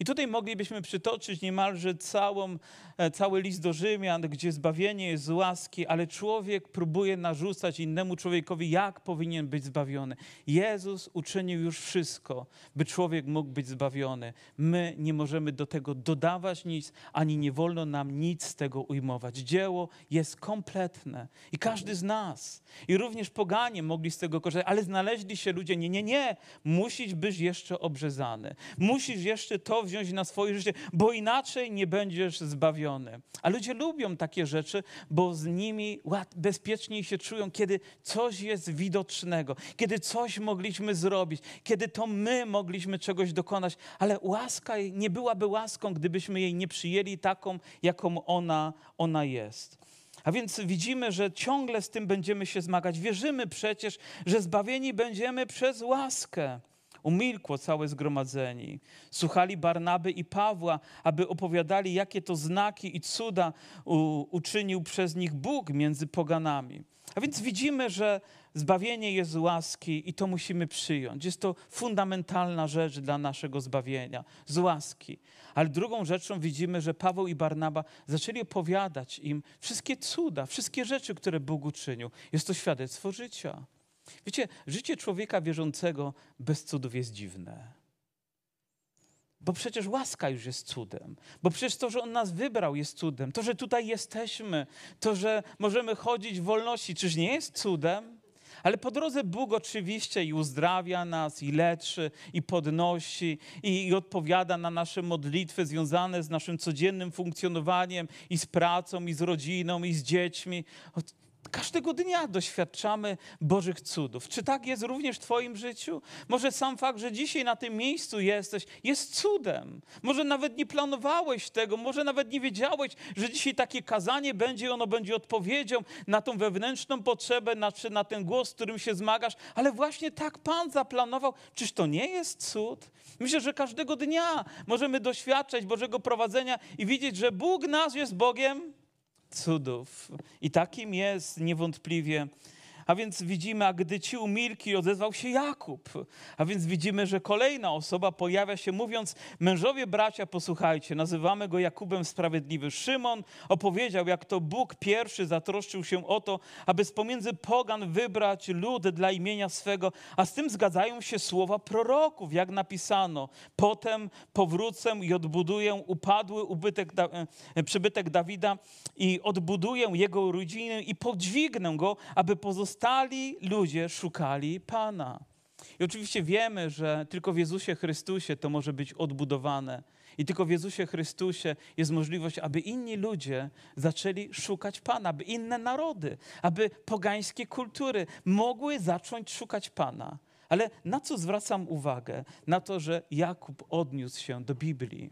I tutaj moglibyśmy przytoczyć niemalże całą, e, cały list do Rzymian, gdzie zbawienie jest z łaski, ale człowiek próbuje narzucać innemu człowiekowi, jak powinien być zbawiony. Jezus uczynił już wszystko, by człowiek mógł być zbawiony. My nie możemy do tego dodawać nic, ani nie wolno nam nic z tego ujmować. Dzieło jest kompletne i każdy z nas, i również poganie mogli z tego korzystać, ale znaleźli się ludzie, nie, nie, nie, musisz być jeszcze obrzezany, musisz jeszcze to wziąć na swoje życie, bo inaczej nie będziesz zbawiony. A ludzie lubią takie rzeczy, bo z nimi bezpieczniej się czują, kiedy coś jest widocznego, kiedy coś mogliśmy zrobić, kiedy to my mogliśmy czegoś dokonać, ale łaska nie byłaby łaską, gdybyśmy jej nie przyjęli taką, jaką ona, ona jest. A więc widzimy, że ciągle z tym będziemy się zmagać. Wierzymy przecież, że zbawieni będziemy przez łaskę. Umilkło całe zgromadzenie. Słuchali Barnaby i Pawła, aby opowiadali, jakie to znaki i cuda uczynił przez nich Bóg między poganami. A więc widzimy, że zbawienie jest łaski i to musimy przyjąć. Jest to fundamentalna rzecz dla naszego zbawienia, z łaski. Ale drugą rzeczą widzimy, że Paweł i Barnaba zaczęli opowiadać im wszystkie cuda, wszystkie rzeczy, które Bóg uczynił. Jest to świadectwo życia. Wiecie, życie człowieka wierzącego bez cudów jest dziwne. Bo przecież łaska już jest cudem. Bo przecież to, że On nas wybrał, jest cudem. To, że tutaj jesteśmy, to, że możemy chodzić w wolności, czyż nie jest cudem? Ale po drodze Bóg oczywiście i uzdrawia nas, i leczy, i podnosi, i, i, odpowiada na nasze modlitwy związane z naszym codziennym funkcjonowaniem, i z pracą, i z rodziną, i z dziećmi. Każdego dnia doświadczamy Bożych cudów. Czy tak jest również w Twoim życiu? Może sam fakt, że dzisiaj na tym miejscu jesteś, jest cudem. Może nawet nie planowałeś tego, może nawet nie wiedziałeś, że dzisiaj takie kazanie będzie, ono będzie odpowiedzią na tą wewnętrzną potrzebę, na, czy na ten głos, z którym się zmagasz, ale właśnie tak Pan zaplanował. Czyż to nie jest cud? Myślę, że każdego dnia możemy doświadczać Bożego prowadzenia i widzieć, że Bóg nas jest Bogiem cudów. I takim jest niewątpliwie a więc widzimy, a gdy ci umilkli, odezwał się Jakub. A więc widzimy, że kolejna osoba pojawia się mówiąc, mężowie bracia, posłuchajcie, nazywamy go Jakubem Sprawiedliwy. Szymon opowiedział, jak to Bóg pierwszy zatroszczył się o to, aby z pomiędzy pogan wybrać lud dla imienia swego, a z tym zgadzają się słowa proroków, jak napisano. Potem powrócę i odbuduję upadły ubytek, e, przybytek Dawida i odbuduję jego rodzinę i podźwignę go, aby pozostał pozostali ludzie szukali Pana. I oczywiście wiemy, że tylko w Jezusie Chrystusie to może być odbudowane. I tylko w Jezusie Chrystusie jest możliwość, aby inni ludzie zaczęli szukać Pana, aby inne narody, aby pogańskie kultury mogły zacząć szukać Pana. Ale na co zwracam uwagę? Na to, że Jakub odniósł się do Biblii.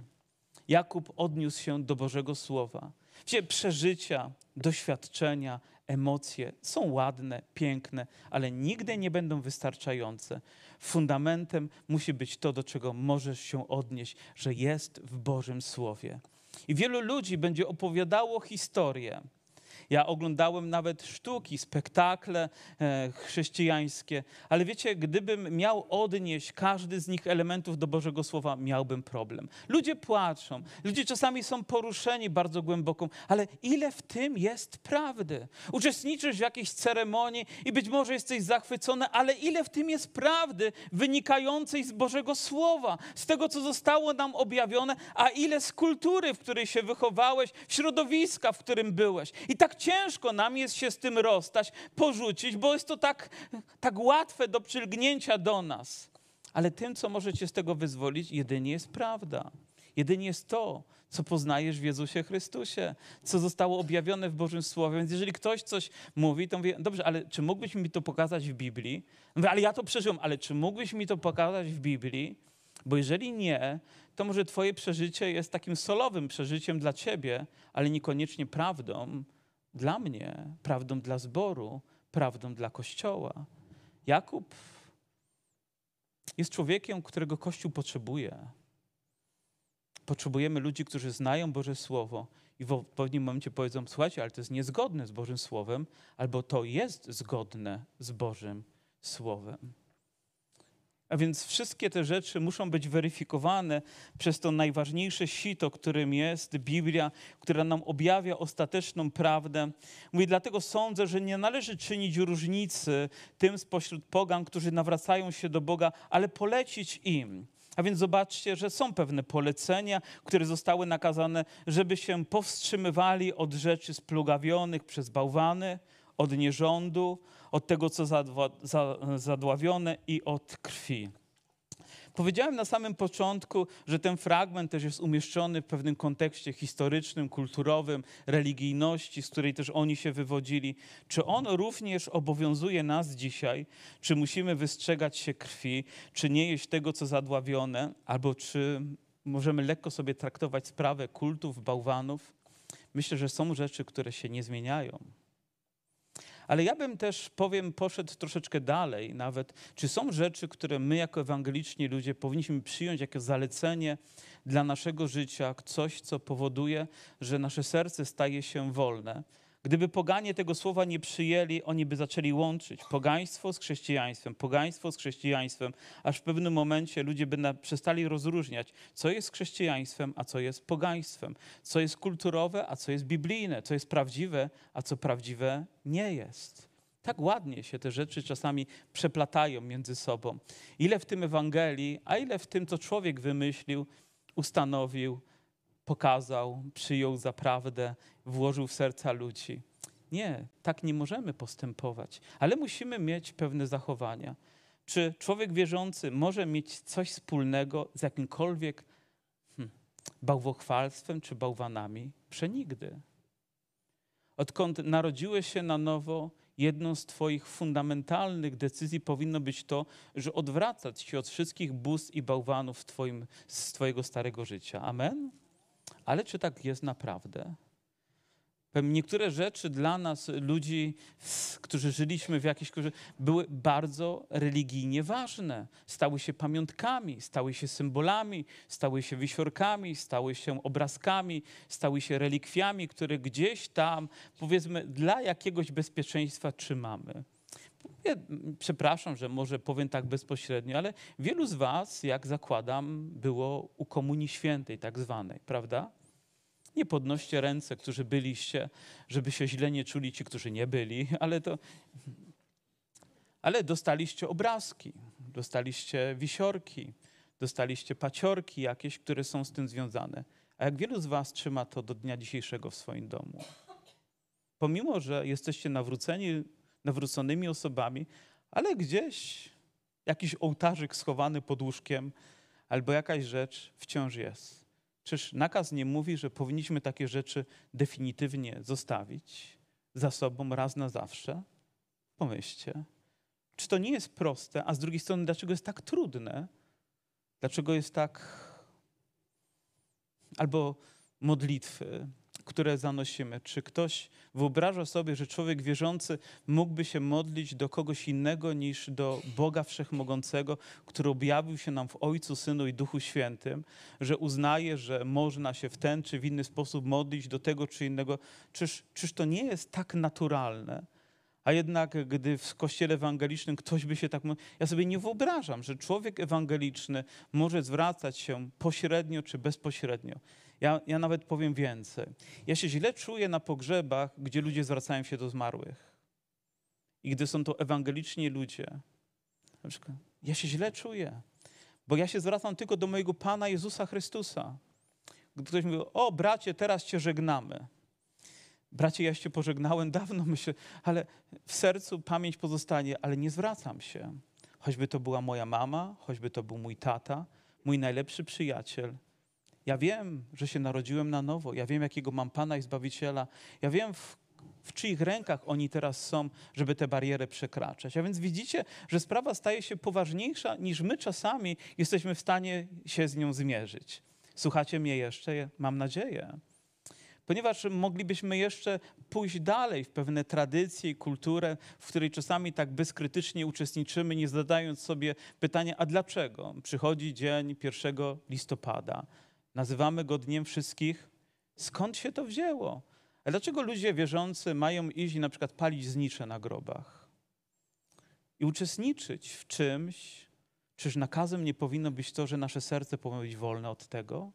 Jakub odniósł się do Bożego Słowa. Wiecie, przeżycia, doświadczenia, emocje są ładne, piękne, ale nigdy nie będą wystarczające. Fundamentem musi być to, do czego możesz się odnieść, że jest w Bożym Słowie. I wielu ludzi będzie opowiadało historię, Ja oglądałem nawet sztuki, spektakle e, chrześcijańskie, ale wiecie, gdybym miał odnieść każdy z nich elementów do Bożego Słowa, miałbym problem. Ludzie płaczą, ludzie czasami są poruszeni bardzo głęboko, ale ile w tym jest prawdy? Uczestniczysz w jakiejś ceremonii i być może jesteś zachwycony, ale ile w tym jest prawdy wynikającej z Bożego Słowa, z tego, co zostało nam objawione, a ile z kultury, w której się wychowałeś, środowiska, w którym byłeś. I tak ciężko nam jest się z tym rozstać, porzucić, bo jest to tak, tak łatwe do przylgnięcia do nas. Ale tym, co może cię z tego wyzwolić, jedynie jest prawda. Jedynie jest to, co poznajesz w Jezusie Chrystusie, co zostało objawione w Bożym Słowie. Więc jeżeli ktoś coś mówi, to mówię, dobrze, ale czy mógłbyś mi to pokazać w Biblii? Mówię, ale ja to przeżyłem, ale czy mógłbyś mi to pokazać w Biblii? Bo jeżeli nie, to może twoje przeżycie jest takim solowym przeżyciem dla ciebie, ale niekoniecznie prawdą dla mnie, prawdą dla zboru, prawdą dla Kościoła. Jakub jest człowiekiem, którego Kościół potrzebuje. Potrzebujemy ludzi, którzy znają Boże Słowo i w odpowiednim momencie powiedzą: Słuchajcie, ale to jest niezgodne z Bożym Słowem, albo to jest zgodne z Bożym Słowem. A więc wszystkie te rzeczy muszą być weryfikowane przez to najważniejsze sito, którym jest Biblia, która nam objawia ostateczną prawdę. Mówię, dlatego sądzę, że nie należy czynić różnicy tym spośród pogan, którzy nawracają się do Boga, ale polecić im. A więc zobaczcie, że są pewne polecenia, które zostały nakazane, żeby się powstrzymywali od rzeczy splugawionych przez bałwany, od nierządu, od tego, co zadławione i od krwi. Powiedziałem na samym początku, że ten fragment też jest umieszczony w pewnym kontekście historycznym, kulturowym, religijności, z której też oni się wywodzili. Czy on również obowiązuje nas dzisiaj? Czy musimy wystrzegać się krwi? Czy nie jeść tego, co zadławione? Albo czy możemy lekko sobie traktować sprawę kultów, bałwanów? Myślę, że są rzeczy, które się nie zmieniają. Ale ja bym też, powiem, poszedł troszeczkę dalej nawet. Czy są rzeczy, które my jako ewangeliczni ludzie powinniśmy przyjąć jako zalecenie dla naszego życia, coś, co powoduje, że nasze serce staje się wolne? Gdyby poganie tego słowa nie przyjęli, oni by zaczęli łączyć pogaństwo z chrześcijaństwem, pogaństwo z chrześcijaństwem, aż w pewnym momencie ludzie by przestali rozróżniać, co jest chrześcijaństwem, a co jest pogaństwem, co jest kulturowe, a co jest biblijne, co jest prawdziwe, a co prawdziwe nie jest. Tak ładnie się te rzeczy czasami przeplatają między sobą. Ile w tym Ewangelii, a ile w tym, co człowiek wymyślił, ustanowił, pokazał, przyjął za prawdę, włożył w serca ludzi. Nie, tak nie możemy postępować, ale musimy mieć pewne zachowania. Czy człowiek wierzący może mieć coś wspólnego z jakimkolwiek hmm, bałwochwalstwem czy bałwanami? Przenigdy. Odkąd narodziłeś się na nowo, jedną z Twoich fundamentalnych decyzji powinno być to, że odwracać się od wszystkich bóstw i bałwanów twoim, z Twojego starego życia. Amen? Ale czy tak jest naprawdę? Niektóre rzeczy dla nas, ludzi, którzy żyliśmy w jakiejś kulturze, były bardzo religijnie ważne. Stały się pamiątkami, stały się symbolami, stały się wisiorkami, stały się obrazkami, stały się relikwiami, które gdzieś tam, powiedzmy, dla jakiegoś bezpieczeństwa trzymamy. Ja, przepraszam, że może powiem tak bezpośrednio, ale wielu z Was, jak zakładam, było u Komunii Świętej, tak zwanej, prawda? Nie podnoście ręce, którzy byliście, żeby się źle nie czuli ci, którzy nie byli, ale to. Ale dostaliście obrazki, dostaliście wisiorki, dostaliście paciorki jakieś, które są z tym związane. A jak wielu z Was trzyma to do dnia dzisiejszego w swoim domu? Pomimo, że jesteście nawróceni, nawróconymi osobami, ale gdzieś jakiś ołtarzyk schowany pod łóżkiem albo jakaś rzecz wciąż jest. Czyż nakaz nie mówi, że powinniśmy takie rzeczy definitywnie zostawić za sobą raz na zawsze? Pomyślcie. Czy to nie jest proste, a z drugiej strony, dlaczego jest tak trudne? Dlaczego jest tak. Albo modlitwy, które zanosimy. Czy ktoś wyobraża sobie, że człowiek wierzący mógłby się modlić do kogoś innego niż do Boga Wszechmogącego, który objawił się nam w Ojcu, Synu i Duchu Świętym, że uznaje, że można się w ten czy w inny sposób modlić do tego czy innego? Czyż, czyż to nie jest tak naturalne? A jednak, gdy w kościele ewangelicznym ktoś by się tak. Ja sobie nie wyobrażam, że człowiek ewangeliczny może zwracać się pośrednio czy bezpośrednio. Ja, ja nawet powiem więcej. Ja się źle czuję na pogrzebach, gdzie ludzie zwracają się do zmarłych. I gdy są to ewangeliczni ludzie. Na przykład, ja się źle czuję, bo ja się zwracam tylko do mojego Pana Jezusa Chrystusa. Gdy ktoś mówi, o bracie, teraz cię żegnamy. Bracie, ja się pożegnałem dawno, myślę, ale w sercu pamięć pozostanie, ale nie zwracam się. Choćby to była moja mama, choćby to był mój tata, mój najlepszy przyjaciel. Ja wiem, że się narodziłem na nowo. Ja wiem, jakiego mam Pana i Zbawiciela. Ja wiem, w, w czyich rękach oni teraz są, żeby tę barierę przekraczać. A więc widzicie, że sprawa staje się poważniejsza, niż my czasami jesteśmy w stanie się z nią zmierzyć. Słuchacie mnie jeszcze? Mam nadzieję ponieważ moglibyśmy jeszcze pójść dalej w pewne tradycje i kulturę, w której czasami tak bezkrytycznie uczestniczymy, nie zadając sobie pytania, a dlaczego przychodzi dzień 1 listopada? Nazywamy go Dniem Wszystkich. Skąd się to wzięło? A dlaczego ludzie wierzący mają iść i na przykład palić znicze na grobach? I uczestniczyć w czymś, czyż nakazem nie powinno być to, że nasze serce powinno być wolne od tego?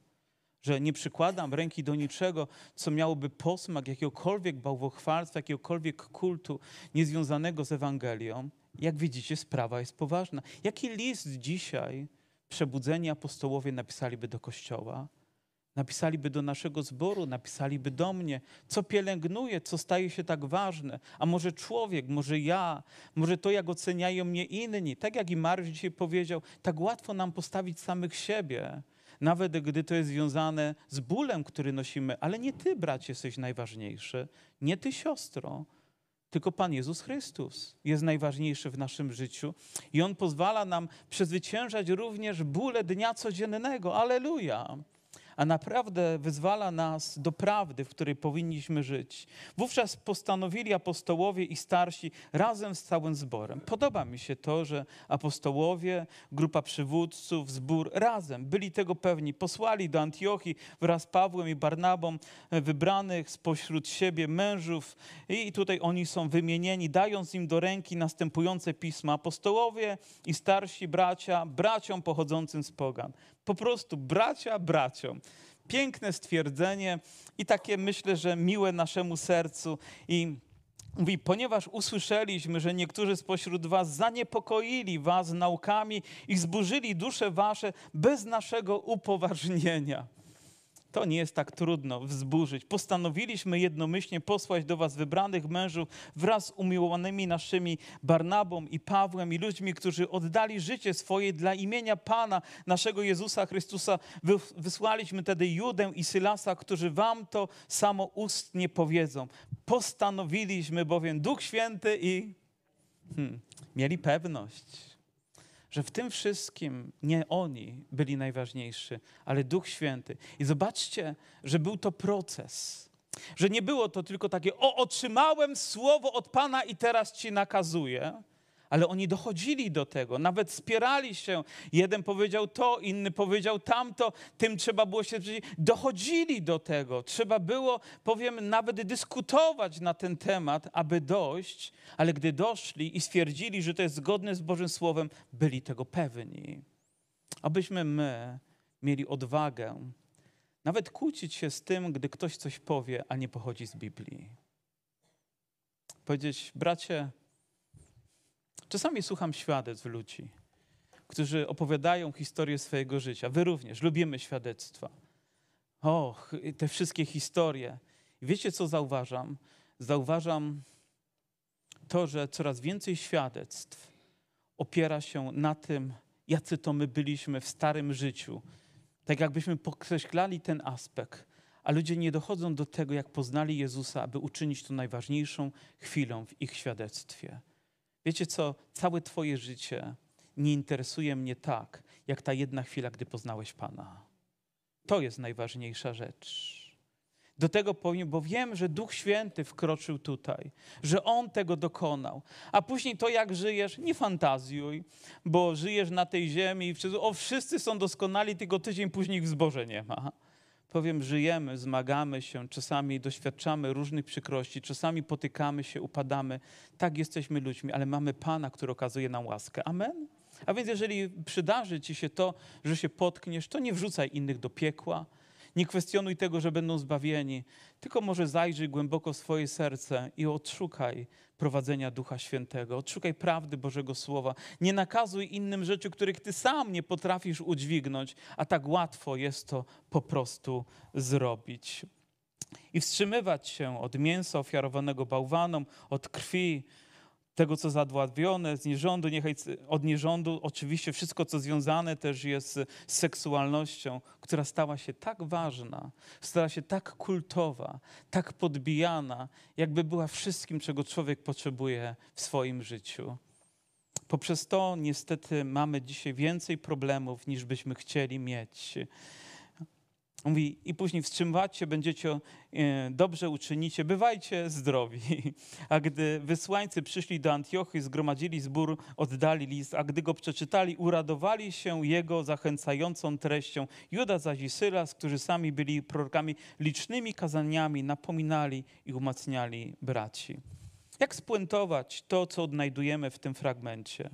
że nie przykładam ręki do niczego, co miałoby posmak jakiegokolwiek bałwochwalstwa, jakiegokolwiek kultu niezwiązanego z Ewangelią. Jak widzicie, sprawa jest poważna. Jaki list dzisiaj przebudzeni apostołowie napisaliby do Kościoła? Napisaliby do naszego zboru, napisaliby do mnie, co pielęgnuje, co staje się tak ważne. A może człowiek, może ja, może to, jak oceniają mnie inni. Tak jak i Mariusz dzisiaj powiedział, tak łatwo nam postawić samych siebie nawet gdy to jest związane z bólem, który nosimy. Ale nie ty, bracie, jesteś najważniejszy, nie ty, siostro, tylko Pan Jezus Chrystus jest najważniejszy w naszym życiu i On pozwala nam przezwyciężać również bóle dnia codziennego. Aleluja! A naprawdę wyzwala nas do prawdy, w której powinniśmy żyć. Wówczas postanowili apostołowie i starsi razem z całym zborem. Podoba mi się to, że apostołowie, grupa przywódców, zbór razem byli tego pewni. Posłali do Antiochii wraz z Pawłem i Barnabą e, wybranych spośród siebie mężów i tutaj oni są wymienieni, dając im do ręki następujące pisma. Apostołowie i starsi bracia, braciom pochodzącym z pogan. Po prostu bracia braciom. Piękne stwierdzenie i takie myślę, że miłe naszemu sercu. I Mówi, ponieważ usłyszeliśmy, że niektórzy spośród was zaniepokoili was naukami i zburzyli dusze wasze bez naszego upoważnienia to nie jest tak trudno wzburzyć. Postanowiliśmy jednomyślnie posłać do was wybranych mężów wraz z umiłowanymi naszymi Barnabą i Pawłem i ludźmi, którzy oddali życie swoje dla imienia Pana, naszego Jezusa Chrystusa. Wysłaliśmy tedy Judę i Sylasa, którzy wam to samo ustnie powiedzą. Postanowiliśmy bowiem Duch Święty i hmm, mieli pewność że w tym wszystkim nie oni byli najważniejsi, ale Duch Święty. I zobaczcie, że był to proces. Że nie było to tylko takie, o, otrzymałem słowo od Pana i teraz ci nakazuję ale oni dochodzili do tego, nawet spierali się. Jeden powiedział to, inny powiedział tamto, tym trzeba było się. Dochodzili do tego. Trzeba było, powiem, nawet dyskutować na ten temat, aby dojść, ale gdy doszli i stwierdzili, że to jest zgodne z Bożym Słowem, byli tego pewni. Abyśmy my mieli odwagę nawet kłócić się z tym, gdy ktoś coś powie, a nie pochodzi z Biblii. Powiedzieć, bracie, Czasami słucham świadectw ludzi, którzy opowiadają historię swojego życia. Wy również lubimy świadectwa. Och, te wszystkie historie. Wiecie, co zauważam? Zauważam to, że coraz więcej świadectw opiera się na tym, jacy to my byliśmy w starym życiu. Tak jakbyśmy podkreślali ten aspekt, a ludzie nie dochodzą do tego, jak poznali Jezusa, aby uczynić to najważniejszą chwilą w ich świadectwie. Wiecie co? Całe Twoje życie nie interesuje mnie tak, jak ta jedna chwila, gdy poznałeś Pana. To jest najważniejsza rzecz. Do tego powiem, bo wiem, że Duch Święty wkroczył tutaj, że On tego dokonał. A później to, jak żyjesz, nie fantazjuj, bo żyjesz na tej ziemi i wszyscy, o, wszyscy są doskonali, tylko tydzień później w zborze nie ma. Powiem, żyjemy, zmagamy się, czasami doświadczamy różnych przykrości, czasami potykamy się, upadamy. Tak jesteśmy ludźmi, ale mamy Pana, który okazuje nam łaskę. Amen? A więc jeżeli przydarzy ci się to, że się potkniesz, to nie wrzucaj innych do piekła, nie kwestionuj tego, że będą zbawieni, tylko może zajrzyj głęboko w swoje serce i odszukaj prowadzenia Ducha Świętego, odszukaj prawdy Bożego Słowa. Nie nakazuj innym rzeczy, których ty sam nie potrafisz udźwignąć, a tak łatwo jest to po prostu zrobić. I wstrzymywać się od mięsa ofiarowanego bałwanom, od krwi, tego, co zadławione, z nierządu, niechaj od nierządu, oczywiście wszystko, co związane też jest z seksualnością, która stała się tak ważna, stała się tak kultowa, tak podbijana, jakby była wszystkim, czego człowiek potrzebuje w swoim życiu. Poprzez to niestety mamy dzisiaj więcej problemów, niż byśmy chcieli mieć. Mówi, i później wstrzymywać się będziecie, e, dobrze uczynicie, bywajcie zdrowi. A gdy wysłańcy przyszli do Antiochy, zgromadzili zbór, oddali list, a gdy go przeczytali, uradowali się jego zachęcającą treścią. Juda zaś i Sylas, którzy sami byli prorokami, licznymi kazaniami napominali i umacniali braci. Jak spuentować to, co odnajdujemy w tym fragmencie?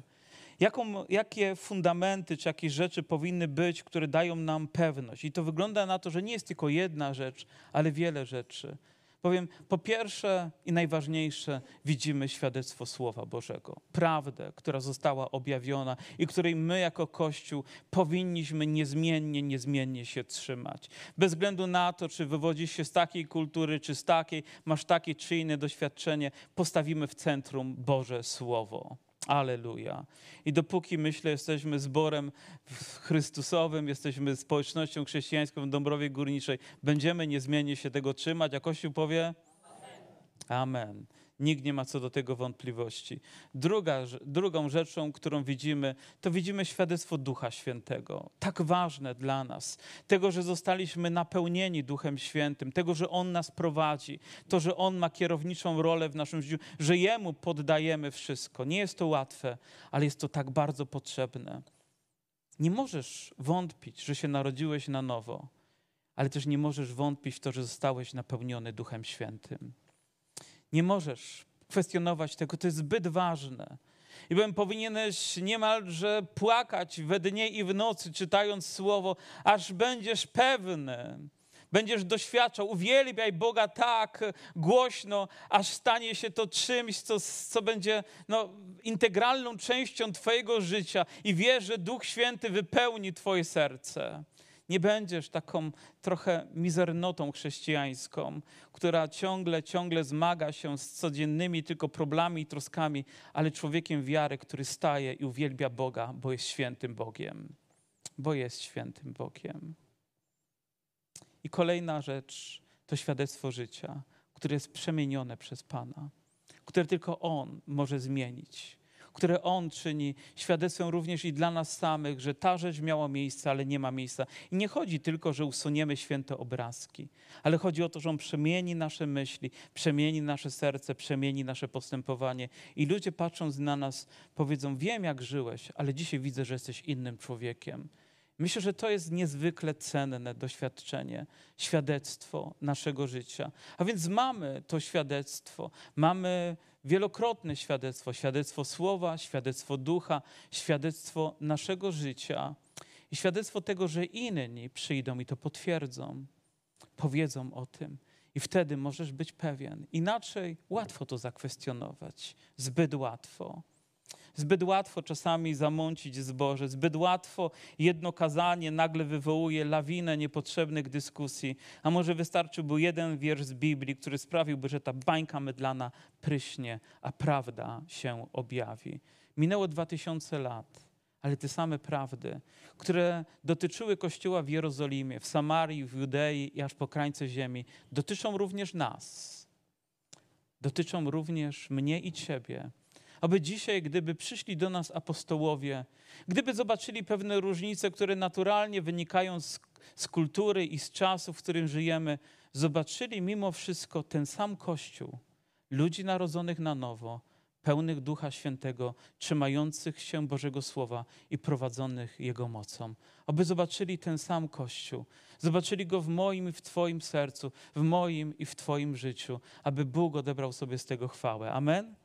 Jaką, jakie fundamenty czy jakieś rzeczy powinny być, które dają nam pewność. I to wygląda na to, że nie jest tylko jedna rzecz, ale wiele rzeczy. Powiem, po pierwsze i najważniejsze, widzimy świadectwo Słowa Bożego, prawdę, która została objawiona i której my jako Kościół powinniśmy niezmiennie, niezmiennie się trzymać. Bez względu na to, czy wywodzisz się z takiej kultury, czy z takiej, masz takie czy inne doświadczenie, postawimy w centrum Boże Słowo. Aleluja. I dopóki myślę, jesteśmy zborem Chrystusowym, jesteśmy społecznością chrześcijańską w Dąbrowie Górniczej, będziemy niezmiennie się tego trzymać, a Kościół powie Amen. Nikt nie ma co do tego wątpliwości. Druga, drugą rzeczą, którą widzimy, to widzimy świadectwo Ducha Świętego. Tak ważne dla nas. Tego, że zostaliśmy napełnieni Duchem Świętym, tego, że On nas prowadzi, to, że On ma kierowniczą rolę w naszym życiu, że Jemu poddajemy wszystko. Nie jest to łatwe, ale jest to tak bardzo potrzebne. Nie możesz wątpić, że się narodziłeś na nowo, ale też nie możesz wątpić w to, że zostałeś napełniony Duchem Świętym. Nie możesz kwestionować tego, to jest zbyt ważne. I bym powinieneś niemalże płakać we dnie i w nocy, czytając słowo, aż będziesz pewny, będziesz doświadczał. Uwielbiaj Boga tak głośno, aż stanie się to czymś, co, co będzie no, integralną częścią Twojego życia i wiesz, że Duch Święty wypełni Twoje serce nie będziesz taką trochę mizernotą chrześcijańską, która ciągle, ciągle zmaga się z codziennymi tylko problemami i troskami, ale człowiekiem wiary, który staje i uwielbia Boga, bo jest świętym Bogiem. Bo jest świętym Bogiem. I kolejna rzecz to świadectwo życia, które jest przemienione przez Pana, które tylko On może zmienić które On czyni, świadectwem również i dla nas samych, że ta rzecz miała miejsce, ale nie ma miejsca. I nie chodzi tylko, że usuniemy święte obrazki, ale chodzi o to, że On przemieni nasze myśli, przemieni nasze serce, przemieni nasze postępowanie. I ludzie patrząc na nas powiedzą, wiem jak żyłeś, ale dzisiaj widzę, że jesteś innym człowiekiem. Myślę, że to jest niezwykle cenne doświadczenie, świadectwo naszego życia. A więc mamy to świadectwo, mamy wielokrotne świadectwo, świadectwo słowa, świadectwo ducha, świadectwo naszego życia i świadectwo tego, że inni przyjdą i to potwierdzą, powiedzą o tym. I wtedy możesz być pewien. Inaczej łatwo to zakwestionować, zbyt łatwo. Zbyt łatwo czasami zamącić zboże, zbyt łatwo jedno kazanie nagle wywołuje lawinę niepotrzebnych dyskusji, a może wystarczyłby jeden wiersz z Biblii, który sprawiłby, że ta bańka mydlana pryśnie, a prawda się objawi. Minęło dwa tysiące lat, ale te same prawdy, które dotyczyły Kościoła w Jerozolimie, w Samarii, w Judei i aż po krańce ziemi, dotyczą również nas. Dotyczą również mnie i Ciebie Aby dzisiaj, gdyby przyszli do nas apostołowie, gdyby zobaczyli pewne różnice, które naturalnie wynikają z, z kultury i z czasu, w którym żyjemy, zobaczyli mimo wszystko ten sam Kościół, ludzi narodzonych na nowo, pełnych Ducha Świętego, trzymających się Bożego Słowa i prowadzonych Jego mocą. Aby zobaczyli ten sam Kościół, zobaczyli go w moim i w Twoim sercu, w moim i w Twoim życiu, aby Bóg odebrał sobie z tego chwałę. Amen.